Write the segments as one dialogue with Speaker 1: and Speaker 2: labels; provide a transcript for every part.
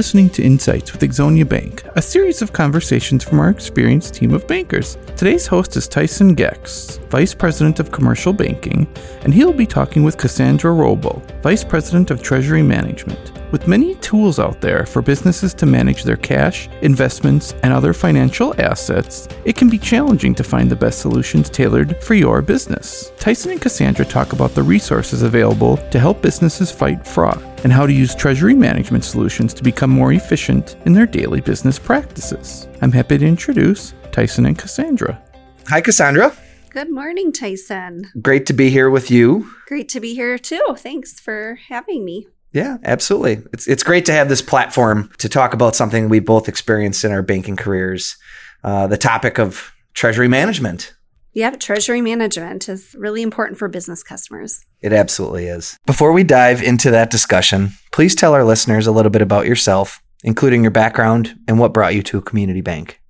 Speaker 1: listening to Insights with Ixonia Bank, a series of conversations from our experienced team of bankers. Today's host is Tyson Gex, Vice President of Commercial Banking, and he'll be talking with Cassandra Robo, Vice President of Treasury Management. With many tools out there for businesses to manage their cash, investments, and other financial assets, it can be challenging to find the best solutions tailored for your business. Tyson and Cassandra talk about the resources available to help businesses fight fraud and how to use treasury management solutions to become more efficient in their daily business practices. I'm happy to introduce Tyson and Cassandra.
Speaker 2: Hi, Cassandra.
Speaker 3: Good morning, Tyson.
Speaker 2: Great to be here with you.
Speaker 3: Great to be here too. Thanks for having me.
Speaker 2: Yeah, absolutely. It's it's great to have this platform to talk about something we both experienced in our banking careers. Uh, the topic of treasury management.
Speaker 3: Yep, treasury management is really important for business customers.
Speaker 2: It absolutely is. Before we dive into that discussion, please tell our listeners a little bit about yourself, including your background and what brought you to a community bank.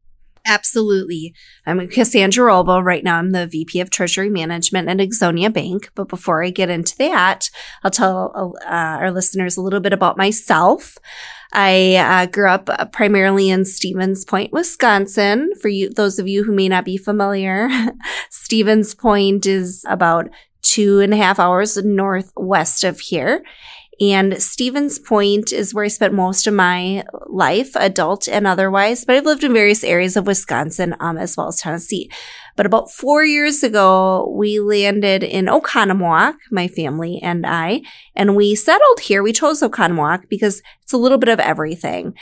Speaker 3: Absolutely. I'm Cassandra Robo. Right now, I'm the VP of Treasury Management at Ixonia Bank. But before I get into that, I'll tell uh, our listeners a little bit about myself. I uh, grew up primarily in Stevens Point, Wisconsin. For you, those of you who may not be familiar, Stevens Point is about two and a half hours northwest of here. And Stevens Point is where I spent most of my life, adult and otherwise, but I've lived in various areas of Wisconsin um, as well as Tennessee. But about four years ago, we landed in Oconomowoc, my family and I, and we settled here. We chose Oconomowoc because it's a little bit of everything.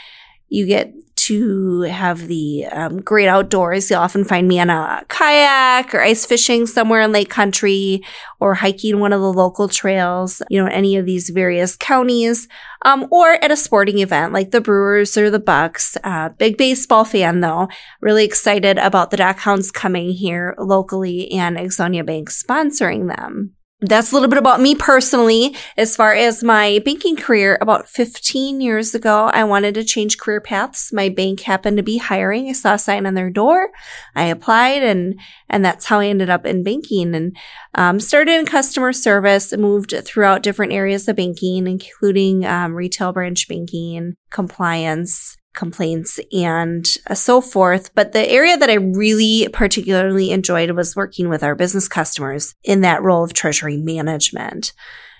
Speaker 3: You get to have the um, great outdoors. You'll often find me on a kayak or ice fishing somewhere in Lake Country or hiking one of the local trails, you know, any of these various counties, um, or at a sporting event like the Brewers or the Bucks. Uh, big baseball fan though. Really excited about the Dockhounds coming here locally and Exonia Bank sponsoring them that's a little bit about me personally. As far as my banking career, about 15 years ago, I wanted to change career paths. My bank happened to be hiring. I saw a sign on their door. I applied and, and that's how I ended up in banking and, um, started in customer service, moved throughout different areas of banking, including, um, retail branch banking, compliance, complaints and uh, so forth. But the area that I really particularly enjoyed was working with our business customers in that role of treasury management.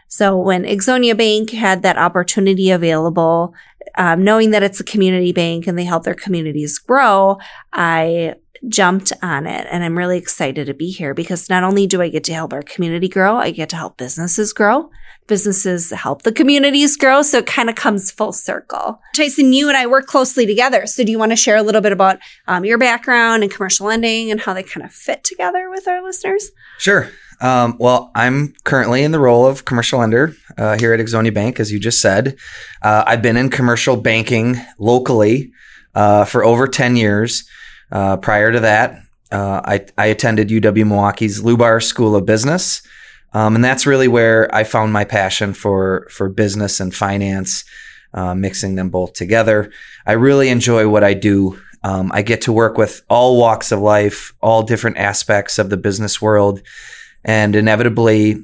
Speaker 3: So when Ixonia Bank had that opportunity available, um, knowing that it's a community bank and they help their communities grow, I jumped on it and I'm really excited to be here because not only do I get to help our community grow, I get to help businesses grow businesses help the communities grow. So it kind of comes full circle. Tyson, you and I work closely together. So do you want to share a little bit about um, your background and commercial lending and how they kind of fit together with our listeners?
Speaker 2: Sure. Um, well, I'm currently in the role of commercial lender uh, here at Ixonia Bank, as you just said. Uh, I've been in commercial banking locally uh, for over 10 years. Uh, prior to that, uh, I, I attended UW Milwaukee's Lubar School of Business. Um, and that's really where I found my passion for for business and finance, uh, mixing them both together. I really enjoy what I do. Um, I get to work with all walks of life, all different aspects of the business world, and inevitably,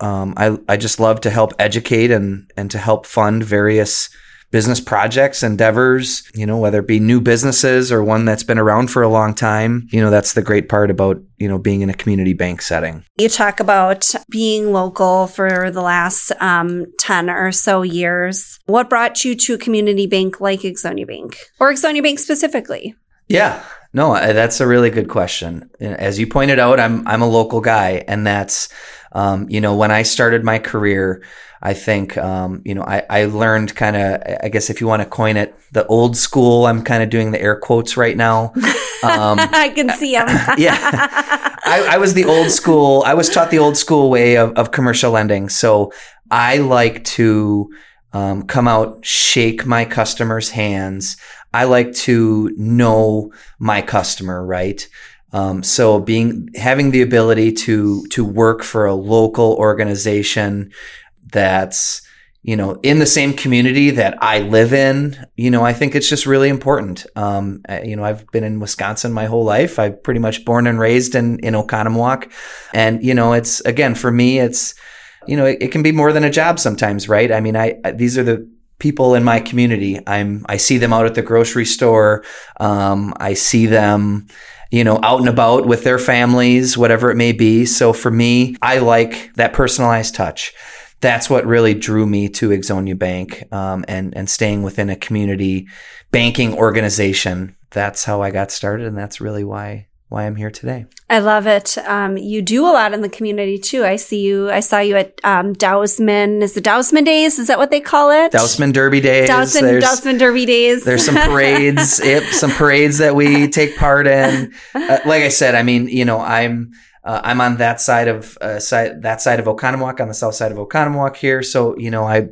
Speaker 2: um, I I just love to help educate and and to help fund various business projects, endeavors, you know, whether it be new businesses or one that's been around for a long time. You know, that's the great part about, you know, being in a community bank setting.
Speaker 3: You talk about being local for the last um, 10 or so years. What brought you to a community bank like Ixonia Bank or Ixonia Bank specifically?
Speaker 2: Yeah, no, that's a really good question. As you pointed out, I'm I'm a local guy, and that's um, you know when I started my career, I think, um, you know, I, I learned kind of, I guess if you want to coin it, the old school. I'm kind of doing the air quotes right now.
Speaker 3: Um, I can see them.
Speaker 2: yeah. I, I, was the old school. I was taught the old school way of, of commercial lending. So I like to um, come out, shake my customers' hands. I like to know my customer, right? Um, so being having the ability to to work for a local organization that's you know in the same community that I live in. You know, I think it's just really important. Um, you know, I've been in Wisconsin my whole life. I'm pretty much born and raised in in Oconomowoc, and you know, it's again for me, it's you know, it, it, can be more than a job sometimes, right? I mean, I, I these are the people in my community. I'm I see them out at the grocery store. Um, I see them, you know, out and about with their families, whatever it may be. So for me, I like that personalized touch. That's what really drew me to Ixonia Bank um, and and staying within a community banking organization. That's how I got started, and that's really why why I'm here today.
Speaker 3: I love it. Um, you do a lot in the community too. I see you. I saw you at um, Dousman. Is the Dousman Days? Is that what they call it?
Speaker 2: Dousman Derby Days.
Speaker 3: Dousman,
Speaker 2: There's-
Speaker 3: Dousman Derby Days.
Speaker 2: There's some parades, yep, some parades that we take part in. Uh, like I said, I mean, you know, I'm uh, I'm on that side of uh, side that side of Oconomowoc, on the south side of Oconomowoc here. So you know, I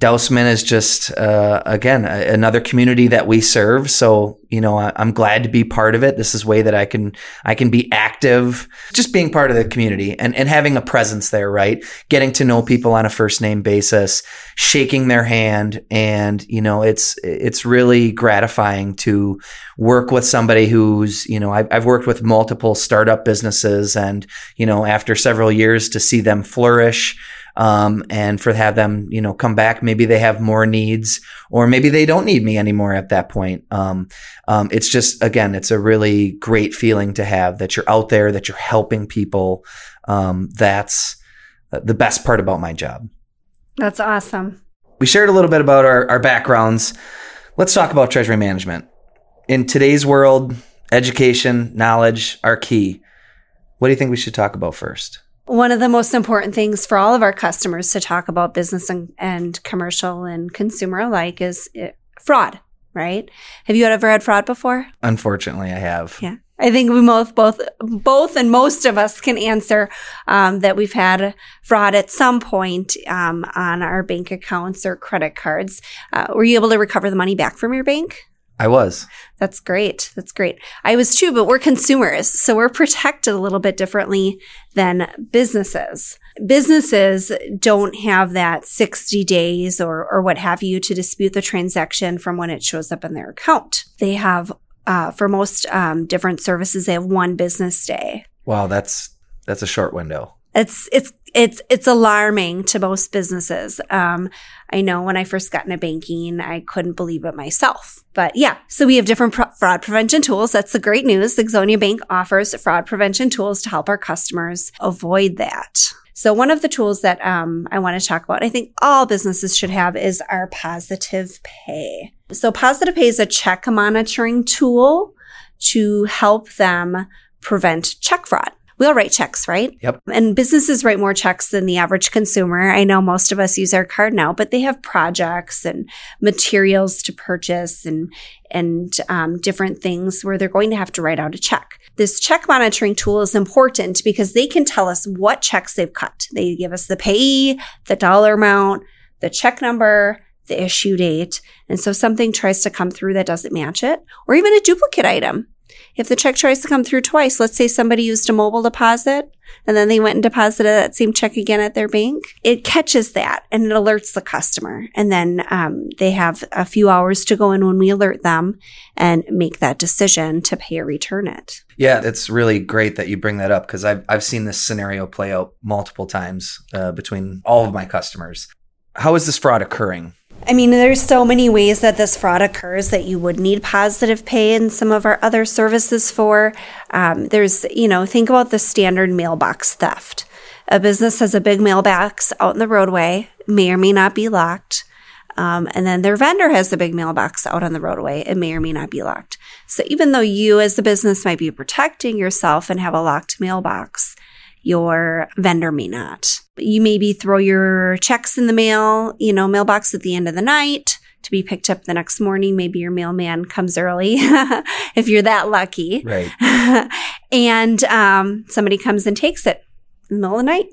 Speaker 2: Dousman is just uh, again a, another community that we serve. So you know, I, I'm glad to be part of it. This is a way that I can I can be active, just being part of the community and and having a presence there. Right, getting to know people on a first name basis, shaking their hand, and you know, it's it's really gratifying to work with somebody who's you know I've, I've worked with multiple startup businesses, and you know, after several years to see them flourish um, and for have them, you know, come back. Maybe they have more needs, or maybe they don't need me anymore at that point. Um, um, it's just again, it's a really great feeling to have that you're out there, that you're helping people. Um, that's the best part about my job.
Speaker 3: That's awesome.
Speaker 2: We shared a little bit about our, our backgrounds. Let's talk about treasury management. In today's world, education, knowledge are key. What do you think we should talk about first?
Speaker 3: One of the most important things for all of our customers to talk about business and, and commercial and consumer alike is uh, fraud, right? Have you ever had fraud before?
Speaker 2: Unfortunately, I have.
Speaker 3: Yeah. I think we both, both, both, and most of us can answer um, that we've had fraud at some point um, on our bank accounts or credit cards. Uh, were you able to recover the money back from your bank?
Speaker 2: I was.
Speaker 3: That's great. That's great. I was too, but we're consumers, so we're protected a little bit differently than businesses. Businesses don't have that 60 days or, or what have you to dispute the transaction from when it shows up in their account. They have, uh, for most um, different services, they have one business day.
Speaker 2: Wow, that's that's a short window.
Speaker 3: It's it's it's it's alarming to most businesses. Um, I know when I first got into banking, I couldn't believe it myself. But yeah, so we have different pro- fraud prevention tools. That's the great news. Ixonia Bank offers fraud prevention tools to help our customers avoid that. So one of the tools that um, I want to talk about, I think all businesses should have, is our Positive Pay. So Positive Pay is a check monitoring tool to help them prevent check fraud. We all write checks, right?
Speaker 2: Yep.
Speaker 3: And businesses write more checks than the average consumer. I know most of us use our card now, but they have projects and materials to purchase and and um, different things where they're going to have to write out a check. This check monitoring tool is important because they can tell us what checks they've cut. They give us the payee, the dollar amount, the check number, the issue date. And so something tries to come through that doesn't match it, or even a duplicate item. If the check tries to come through twice, let's say somebody used a mobile deposit and then they went and deposited that same check again at their bank, it catches that and it alerts the customer. And then um, they have a few hours to go in when we alert them and make that decision to pay or return it.
Speaker 2: Yeah, it's really great that you bring that up because I've I've seen this scenario play out multiple times uh, between all of my customers. How is this fraud occurring?
Speaker 3: I mean, there's so many ways that this fraud occurs that you would need positive pay and some of our other services for. Um, there's, you know, think about the standard mailbox theft. A business has a big mailbox out in the roadway, may or may not be locked. Um, and then their vendor has the big mailbox out on the roadway. It may or may not be locked. So even though you as the business might be protecting yourself and have a locked mailbox, your vendor may not. You maybe throw your checks in the mail, you know, mailbox at the end of the night to be picked up the next morning. Maybe your mailman comes early if you're that lucky.
Speaker 2: Right.
Speaker 3: and um, somebody comes and takes it in the middle of the night.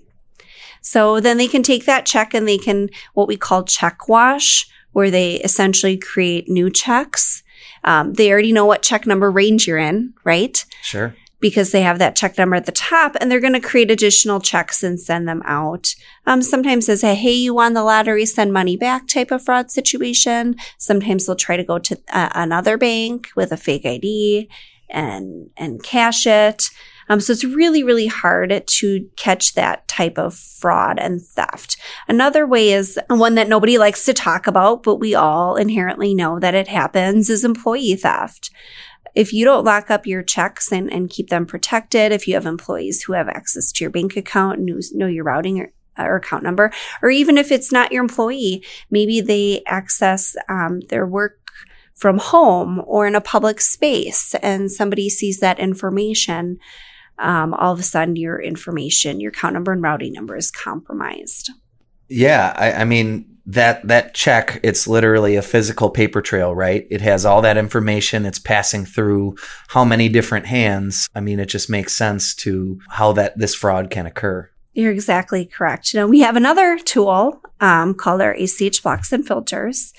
Speaker 3: So then they can take that check and they can what we call check wash, where they essentially create new checks. Um, they already know what check number range you're in, right?
Speaker 2: Sure.
Speaker 3: Because they have that check number at the top and they're going to create additional checks and send them out. Um, sometimes as a, hey, you won the lottery, send money back type of fraud situation. Sometimes they'll try to go to uh, another bank with a fake ID and, and cash it. Um, so it's really, really hard to catch that type of fraud and theft. Another way is one that nobody likes to talk about, but we all inherently know that it happens is employee theft if you don't lock up your checks and, and keep them protected, if you have employees who have access to your bank account and know your routing or, or account number, or even if it's not your employee, maybe they access um, their work from home or in a public space and somebody sees that information, um, all of a sudden your information, your account number and routing number is compromised.
Speaker 2: Yeah, I, I mean, that that check it's literally a physical paper trail right? It has all that information. It's passing through how many different hands. I mean it just makes sense to how that this fraud can occur.
Speaker 3: You're exactly correct. You know we have another tool um, called our ach blocks and filters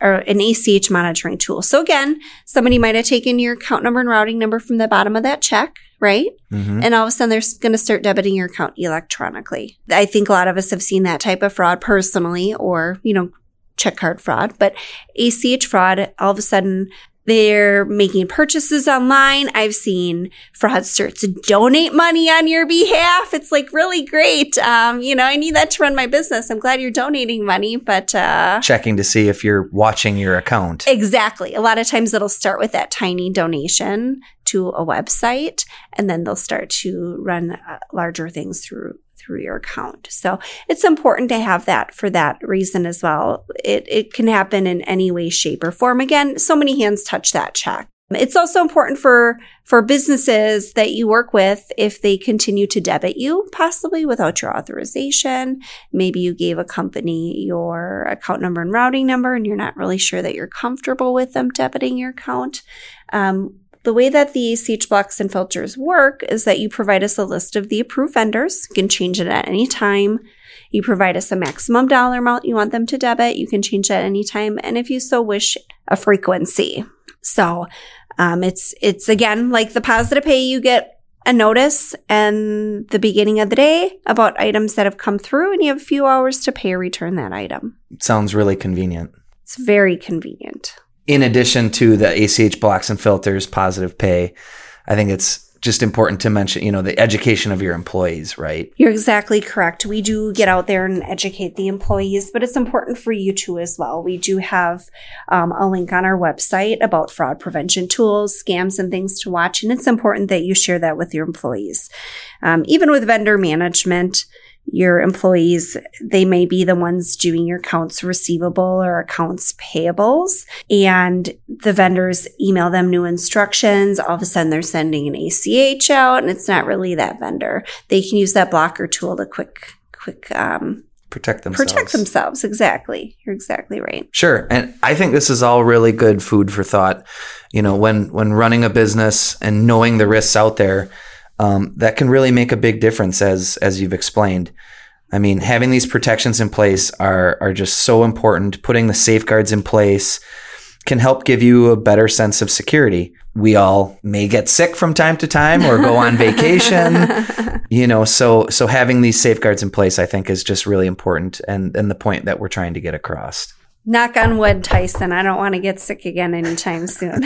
Speaker 3: or an ACH monitoring tool. So again, somebody might have taken your account number and routing number from the bottom of that check, right? Mm-hmm. And all of a sudden they're going to start debiting your account electronically. I think a lot of us have seen that type of fraud personally or, you know, check card fraud, but ACH fraud, all of a sudden they're making purchases online. I've seen fraudsters donate money on your behalf. It's like really great. Um, you know, I need that to run my business. I'm glad you're donating money, but uh,
Speaker 2: checking to see if you're watching your account.
Speaker 3: Exactly. A lot of times it'll start with that tiny donation to a website, and then they'll start to run uh, larger things through through your account. So it's important to have that for that reason as well. It, it can happen in any way, shape, or form. Again, so many hands touch that check. It's also important for, for businesses that you work with if they continue to debit you, possibly without your authorization. Maybe you gave a company your account number and routing number and you're not really sure that you're comfortable with them debiting your account. Um, the way that the ACH blocks and filters work is that you provide us a list of the approved vendors. You can change it at any time. You provide us a maximum dollar amount you want them to debit. You can change that anytime. And if you so wish, a frequency. So, um, it's, it's again, like the positive pay, you get a notice and the beginning of the day about items that have come through and you have a few hours to pay or return that item.
Speaker 2: Sounds really convenient.
Speaker 3: It's very convenient
Speaker 2: in addition to the ACH blocks and filters, positive pay, I think it's just important to mention, you know, the education of your employees, right?
Speaker 3: You're exactly correct. We do get out there and educate the employees, but it's important for you too as well. We do have um, a link on our website about fraud prevention tools, scams, and things to watch, and it's important that you share that with your employees. Um, even with vendor management, your employees, they may be the ones doing your accounts receivable or accounts payables. And the vendors email them new instructions. All of a sudden they're sending an ACH out and it's not really that vendor. They can use that blocker tool to quick, quick, um,
Speaker 2: protect themselves.
Speaker 3: Protect themselves. Exactly. You're exactly right.
Speaker 2: Sure. And I think this is all really good food for thought. You know, when, when running a business and knowing the risks out there, um, that can really make a big difference as as you've explained. I mean, having these protections in place are are just so important. Putting the safeguards in place can help give you a better sense of security. We all may get sick from time to time or go on vacation, you know, so so having these safeguards in place I think is just really important and and the point that we're trying to get across.
Speaker 3: Knock on wood, Tyson. I don't want to get sick again anytime soon.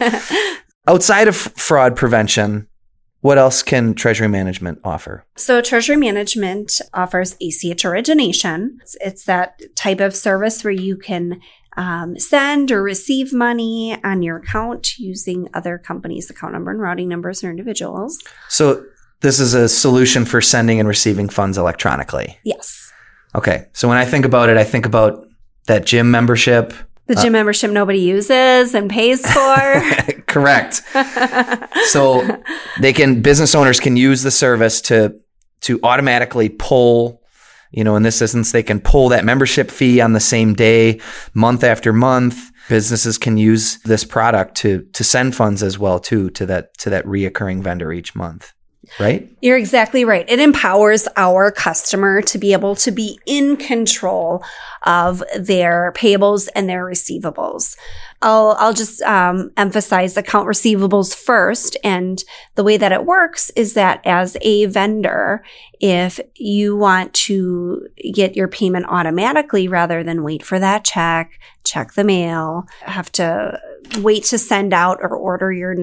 Speaker 2: Outside of fraud prevention, what else can treasury management offer?
Speaker 3: So, treasury management offers ACH origination. It's, that type of service where you can um, send or receive money on your account using other companies' account number and routing numbers or individuals.
Speaker 2: So, this is a solution for sending and receiving funds electronically.
Speaker 3: Yes.
Speaker 2: Okay. So, when I think about it, I think about that gym membership,
Speaker 3: the gym uh, membership nobody uses and pays for.
Speaker 2: Correct. so they can business owners can use the service to to automatically pull you know in this instance they can pull that membership fee on the same day month after month businesses can use this product to to send funds as well too to that to that reoccurring vendor each month right?
Speaker 3: You're exactly right. It empowers our customer to be able to be in control of their payables and their receivables. I'll, I'll just um, emphasize account receivables first. And the way that it works is that as a vendor, if you want to get your payment automatically rather than wait for that check, check the mail, have to wait to send out or order your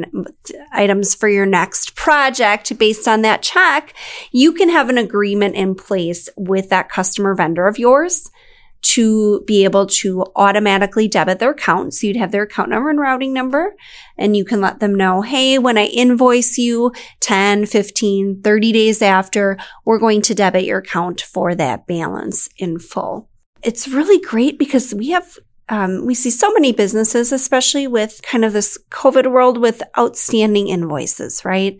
Speaker 3: items for your next project based on that check, you can have an agreement in place with that customer vendor of yours to be able to automatically debit their account. So you'd have their account number and routing number and you can let them know, Hey, when I invoice you 10, 15, 30 days after, we're going to debit your account for that balance in full. It's really great because we have um, we see so many businesses, especially with kind of this COVID world with outstanding invoices, right?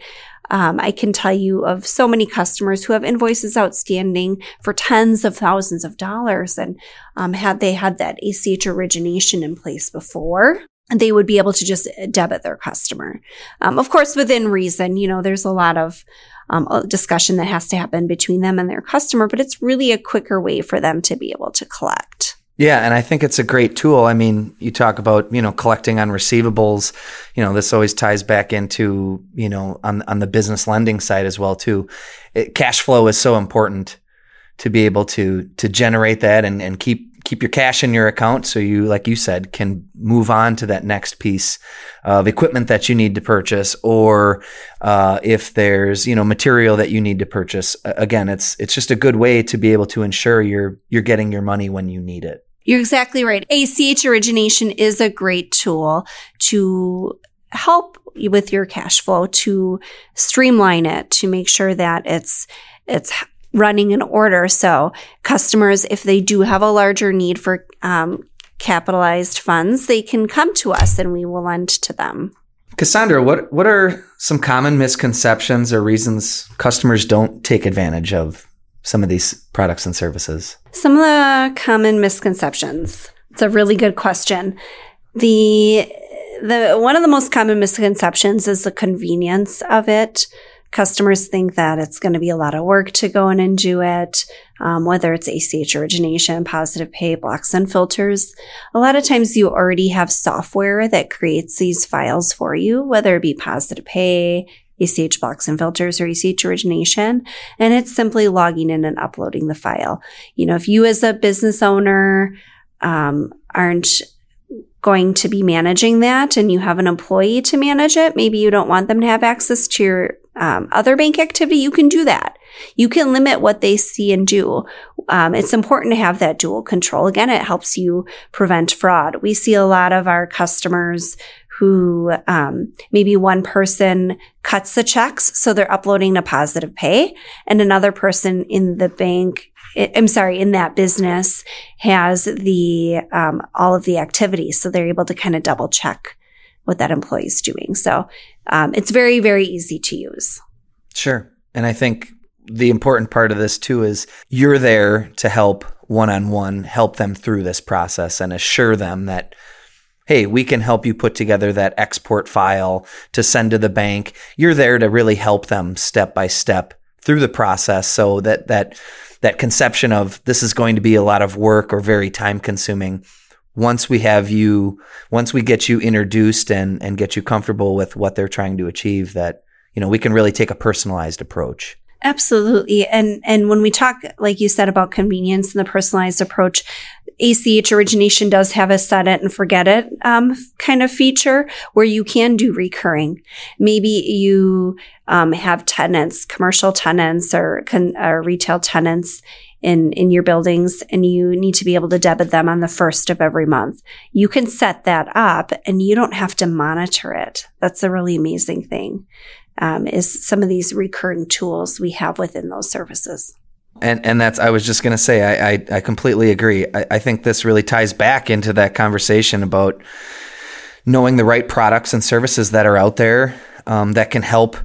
Speaker 3: Um, I can tell you of so many customers who have invoices outstanding for tens of thousands of dollars. And um, had they had that ACH origination in place before, they would be able to just debit their customer. Um, of course, within reason, you know, there's a lot of um, discussion that has to happen between them and their customer, but it's really a quicker way for them to be able to collect.
Speaker 2: Yeah, and I think it's a great tool. I mean, you talk about, you know, collecting on receivables, you know, this always ties back into, you know, on on the business lending side as well too. It, cash flow is so important to be able to to generate that and and keep keep your cash in your account so you like you said can move on to that next piece of equipment that you need to purchase or uh, if there's you know material that you need to purchase again it's it's just a good way to be able to ensure you're you're getting your money when you need it
Speaker 3: you're exactly right. ACH origination is a great tool to help with your cash flow, to streamline it, to make sure that it's, it's running in order. So customers, if they do have a larger need for, um, capitalized funds, they can come to us and we will lend to them.
Speaker 2: Cassandra, what what are some common misconceptions or reasons customers don't take advantage of some of these products and services?
Speaker 3: Some of the common misconceptions. It's a really good question. The the one of the most common misconceptions is the convenience of it. Customers think that it's going to be a lot of work to go in and do it, um, whether it's ACH origination, positive pay, blocks and filters. A lot of times you already have software that creates these files for you, whether it be positive pay, ACH blocks and filters or ACH origination. And it's simply logging in and uploading the file. You know, if you as a business owner, um, aren't going to be managing that and you have an employee to manage it, maybe you don't want them to have access to your um, other bank activity, you can do that. You can limit what they see and do. Um, it's important to have that dual control. Again, it helps you prevent fraud. We see a lot of our customers who um, maybe one person cuts the checks, so they're uploading a positive pay, and another person in the bank, I'm sorry, in that business has the um, all of the activities, so they're able to kind of double check what that employee is doing. So um, it's very very easy to use.
Speaker 2: Sure, and I think the important part of this too is you're there to help one on one, help them through this process, and assure them that hey, we can help you put together that export file to send to the bank. You're there to really help them step by step through the process so that that that conception of this is going to be a lot of work or very time consuming once we have you once we get you introduced and and get you comfortable with what they're trying to achieve that you know we can really take a personalized approach
Speaker 3: Absolutely. And and when we talk like you said about convenience and the personalized approach, ACH origination does have a set it and forget it um, kind of feature where you can do recurring. Maybe you um, have tenants, commercial tenants or, con- or retail tenants in in your buildings and you need to be able to debit them on the first of every month. You can set that up and you don't have to monitor it. That's a really amazing thing um, is some of these recurring tools we have within those services.
Speaker 2: And and that's I was just going to say I, I, I completely agree. I, I think this really ties back into that conversation about knowing the right products and services that are out there um, that can help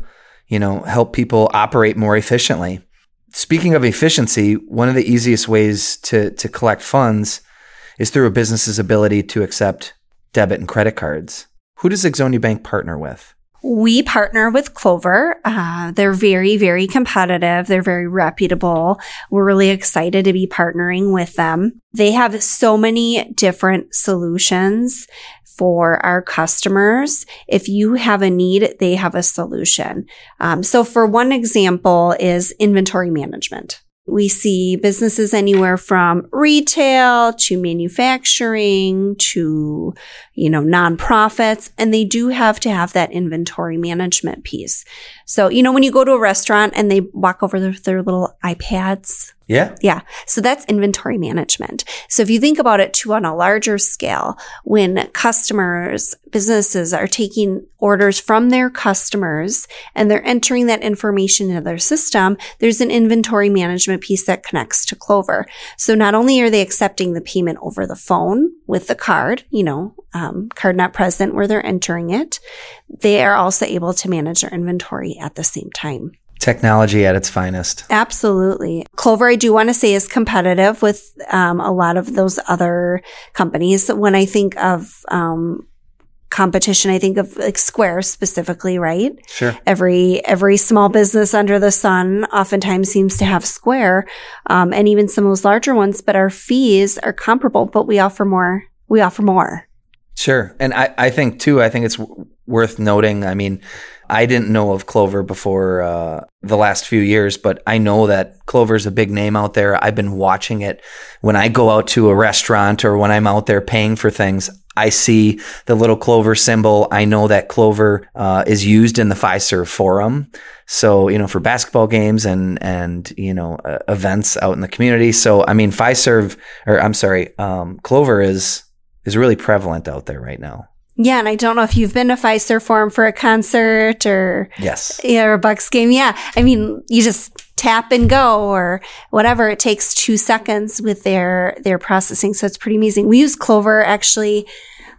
Speaker 2: you know help people operate more efficiently. Speaking of efficiency, one of the easiest ways to to collect funds is through a business's ability to accept debit and credit cards. Who does Ixonia Bank partner with?
Speaker 3: We partner with Clover. Uh, they're very, very competitive. They're very reputable. We're really excited to be partnering with them. They have so many different solutions for our customers. If you have a need, they have a solution. Um, so for one example is inventory management. We see businesses anywhere from retail to manufacturing to, you know, nonprofits, and they do have to have that inventory management piece. So, you know, when you go to a restaurant and they walk over their, their little iPads,
Speaker 2: Yeah.
Speaker 3: yeah. So that's inventory management. So if you think about it too on a larger scale, when customers, businesses are taking orders from their customers and they're entering that information into their system, there's an inventory management piece that connects to Clover. So not only are they accepting the payment over the phone with the card, you know, um, card not present where they're entering it, they are also able to manage their inventory at the same time.
Speaker 2: Technology at its finest.
Speaker 3: Absolutely. Clover, I do want to say, is competitive with um, a lot of those other companies. When I think of um, competition, I think of like Square specifically, right?
Speaker 2: Sure.
Speaker 3: Every every small business under the sun oftentimes seems to have Square, um, and even some of those larger ones. But our fees are comparable, but we offer more. We offer more.
Speaker 2: Sure. And I, I think too, I think it's w- worth noting. I mean, I didn't know of Clover before uh, the last few years, but I know that Clover's a big name out there. I've been watching it when I go out to a restaurant or when I'm out there paying for things. I see the little Clover symbol. I know that Clover uh, is used in the Fiserv forum. So, you know, for basketball games and, and, you know, uh, events out in the community. So, I mean, Fiserv, or I'm sorry, um, Clover is, is really prevalent out there right now.
Speaker 3: Yeah, and I don't know if you've been to Fiserv Forum for a concert or
Speaker 2: Yes.
Speaker 3: yeah, or a Bucks game. Yeah. I mean, you just tap and go or whatever. It takes two seconds with their, their processing. So it's pretty amazing. We use Clover actually,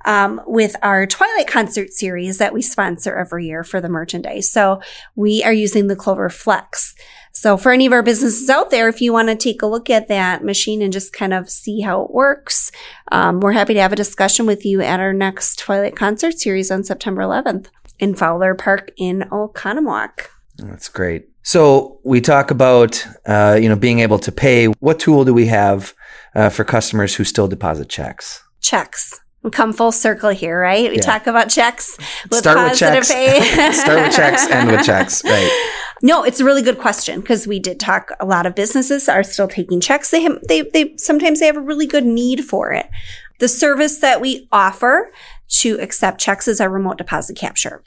Speaker 3: um, with our Twilight concert series that we sponsor every year for the merchandise. So we are using the Clover Flex. So for any of our businesses out there, if you want to take a look at that machine and just kind of see how it works, um, we're happy to have a discussion with you at our next Twilight concert series on September 11th in Fowler Park in Oconomowoc.
Speaker 2: That's great. So we talk about, uh, you know, being able to pay. What tool do we have uh, for customers who still deposit checks?
Speaker 3: Checks. We come full circle here, right? We
Speaker 2: Yeah.
Speaker 3: talk about checks with
Speaker 2: Start with checks.
Speaker 3: pay.
Speaker 2: Start with checks, end with checks. Right.
Speaker 3: No, it's a really good question because we did talk. A lot of businesses are still taking checks. They have, they they sometimes they have a really good need for it. The service that we offer to accept checks is our remote deposit capture.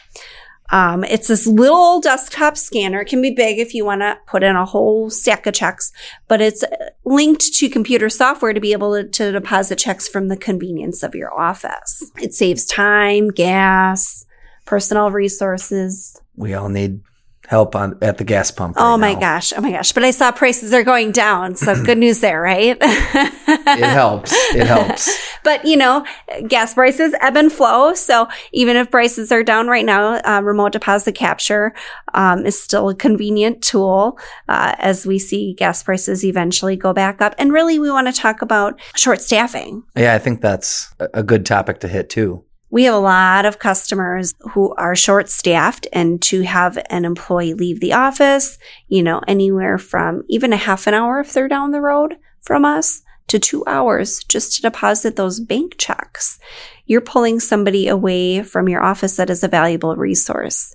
Speaker 3: Um, it's this little desktop scanner. It can be big if you want to put in a whole stack of checks, but it's linked to computer software to be able to, to deposit checks from the convenience of your office. It saves time, gas, personal resources.
Speaker 2: We all need help on at the gas pump.
Speaker 3: Oh my
Speaker 2: now.
Speaker 3: gosh. Oh my gosh. But I saw prices are going down. So good news there, right?
Speaker 2: It helps. It helps.
Speaker 3: but you know, gas prices ebb and flow. So even if prices are down right now, uh, remote deposit capture um, is still a convenient tool uh, as we see gas prices eventually go back up. And really, we want to talk about short staffing.
Speaker 2: Yeah, I think that's a good topic to hit too.
Speaker 3: We have a lot of customers who are short staffed and to have an employee leave the office, you know, anywhere from even a half an hour if they're down the road from us to two hours just to deposit those bank checks. You're pulling somebody away from your office that is a valuable resource.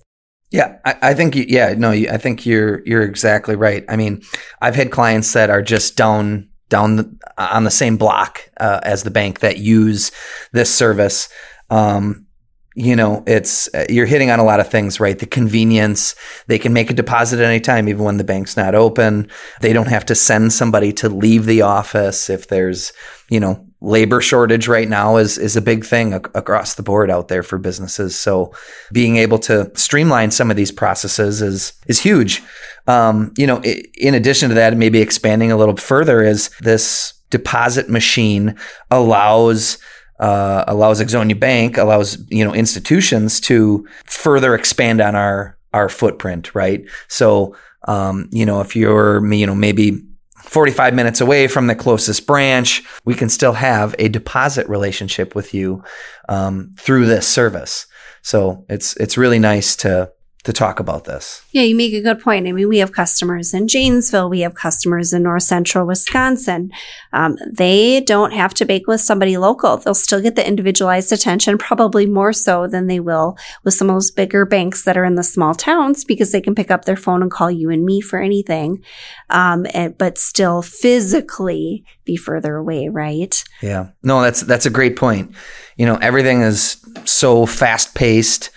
Speaker 2: Yeah, I, I think you, yeah, no, you, I think you're you're exactly right. I mean, I've had clients that are just down down the, on the same block uh, as the bank that use this service. Um, you know, it's uh, you're hitting on a lot of things, right? The convenience. They can make a deposit at any time, even when the bank's not open. They don't have to send somebody to leave the office if there's, you know, labor shortage right now is is a big thing ac- across the board out there for businesses. So being able to streamline some of these processes is is huge. Um, you know, in addition to that, maybe expanding a little further is this deposit machine allows uh, allows Ixonia Bank allows you know institutions to further expand on our our footprint, right? So um, you know if you're you know maybe 45 minutes away from the closest branch, we can still have a deposit relationship with you um, through this service. So it's it's really nice to to talk about this.
Speaker 3: Yeah, you make a good point. I mean, we have customers in Janesville, we have customers in north central Wisconsin. Um, they don't have to bank with somebody local. They'll still get the individualized attention, probably more so than they will with some of those bigger banks that are in the small towns because they can pick up their phone and call you and me for anything, um, and, but still physically be further away, right?
Speaker 2: Yeah. No, that's that's a great point. You know, everything is so fast paced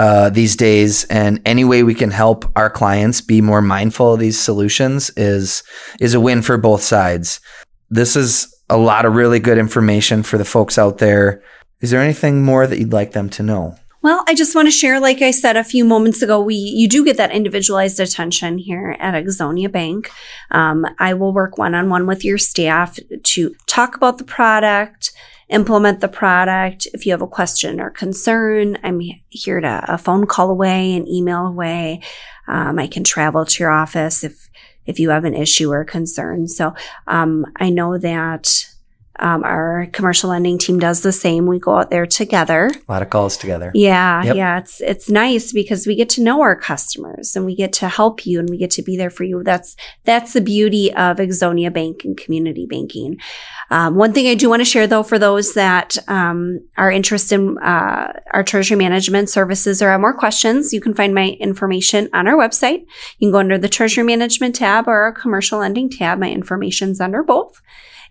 Speaker 2: uh, these days, and any way we can help our clients be more mindful of these solutions is is a win for both sides. This is a lot of really good information for the folks out there. Is there anything more that you'd like them to know?
Speaker 3: Well, I just want to share, like I said a few moments ago, we you do get that individualized attention here at Ixonia Bank. Um, I will work one on one with your staff to talk about the product, implement the product. If you have a question or concern, I'm here to a phone call away, an email away. Um, I can travel to your office if if you have an issue or concern. So um, I know that um, our commercial lending team does the same. We go out there together.
Speaker 2: A lot of calls together.
Speaker 3: Yeah,
Speaker 2: Yep.
Speaker 3: yeah. It's it's nice because we get to know our customers and we get to help you and we get to be there for you. That's that's the beauty of Ixonia Bank and community banking. Um, one thing I do want to share though, for those that um, are interested in uh, our treasury management services or have more questions, you can find my information on our website. You can go under the treasury management tab or our commercial lending tab. My information's under both.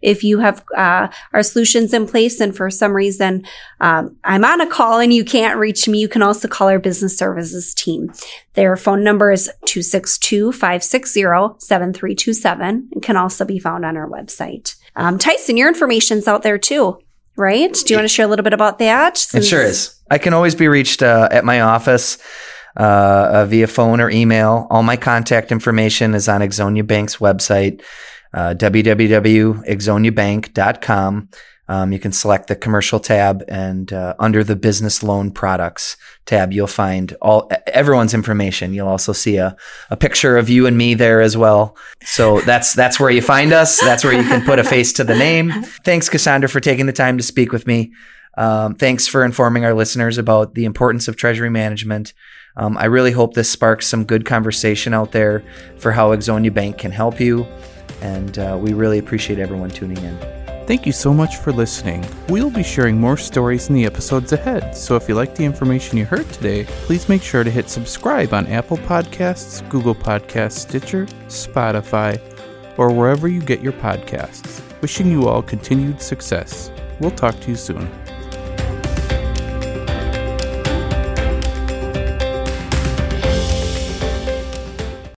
Speaker 3: If you have uh, our solutions in place and for some reason um, I'm on a call and you can't reach me, you can also call our business services team. Their phone number is 262-560-7327 and can also be found on our website. Um, Tyson, your information's out there too, right? Do you want to share a little bit about that?
Speaker 2: It sure is. I can always be reached uh, at my office uh, uh, via phone or email. All my contact information is on Ixonia Bank's website, uh, www.ixoniabank.com. Um, you can select the commercial tab, and uh, under the business loan products tab, you'll find all everyone's information. You'll also see a, a picture of you and me there as well. So that's that's where you find us. That's where you can put a face to the name. Thanks, Cassandra, for taking the time to speak with me. Um, thanks for informing our listeners about the importance of treasury management. Um, I really hope this sparks some good conversation out there for how Ixonia Bank can help you. And uh, we really appreciate everyone tuning in.
Speaker 1: Thank you so much for listening. We'll be sharing more stories in the episodes ahead, so if you like the information you heard today, please make sure to hit subscribe on Apple Podcasts, Google Podcasts, Stitcher, Spotify, or wherever you get your podcasts. Wishing you all continued success. We'll talk to you soon.